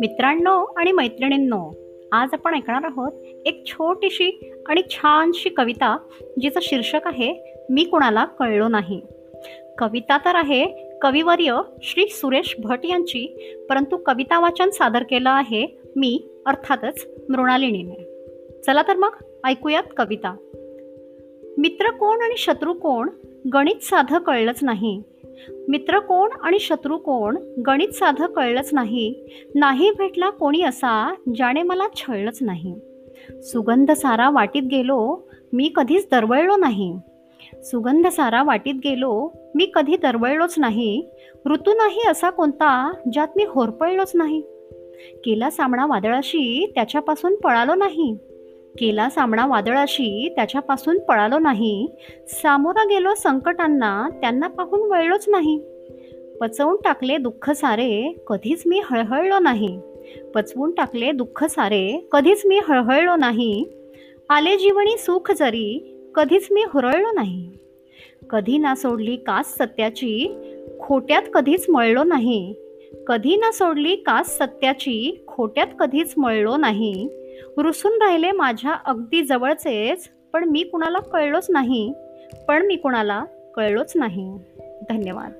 मित्रांनो आणि मैत्रिणींनो आज आपण ऐकणार आहोत एक छोटीशी आणि छानशी कविता जिचं शीर्षक आहे मी कुणाला कळलो नाही. कविता तर आहे कविवर्य श्री सुरेश भट यांची परंतु कविता वाचन सादर केलं आहे मी अर्थातच मृणालिनीने. चला तर मग ऐकूयात कविता. मित्र कोण आणि शत्रू कोण? गणित साधं कळलंच नाही. मित्र कोण आणि शत्रू कोण गणित साधं कळलंच नाही. नाही भेटला कोणी असा ज्याने मला छळलंच नाही. सुगंध सारा वाटीत गेलो मी कधीच दरवळलो नाही. सुगंध सारा वाटीत गेलो मी कधी दरवळलोच नाही. ऋतू नाही असा कोणता ज्यात मी होरपळलोच नाही. केला सामना वादळाशी त्याच्यापासून पळालो नाही. केला सामना वादळाशी त्याच्यापासून पळालो नाही. सामोरा गेलो संकटांना त्यांना पाहून वळलोच नाही. पचवून टाकले दुःख सारे कधीच मी हळहळलो नाही. पचवून टाकले दुःख सारे कधीच मी हळहळलो नाही. आले जीवनी सुख जरी कधीच मी हुरळलो नाही. कधी ना सोडली कास सत्याची खोट्यात कधीच मळलो नाही. कधी ना सोडली कास सत्याची खोट्यात कधीच मळलो नाही. रुसून राहिले माझ्या अगदी जवळचेच पण मी कुणाला कळलोच नाही. पण मी कुणाला कळलोच नाही. धन्यवाद.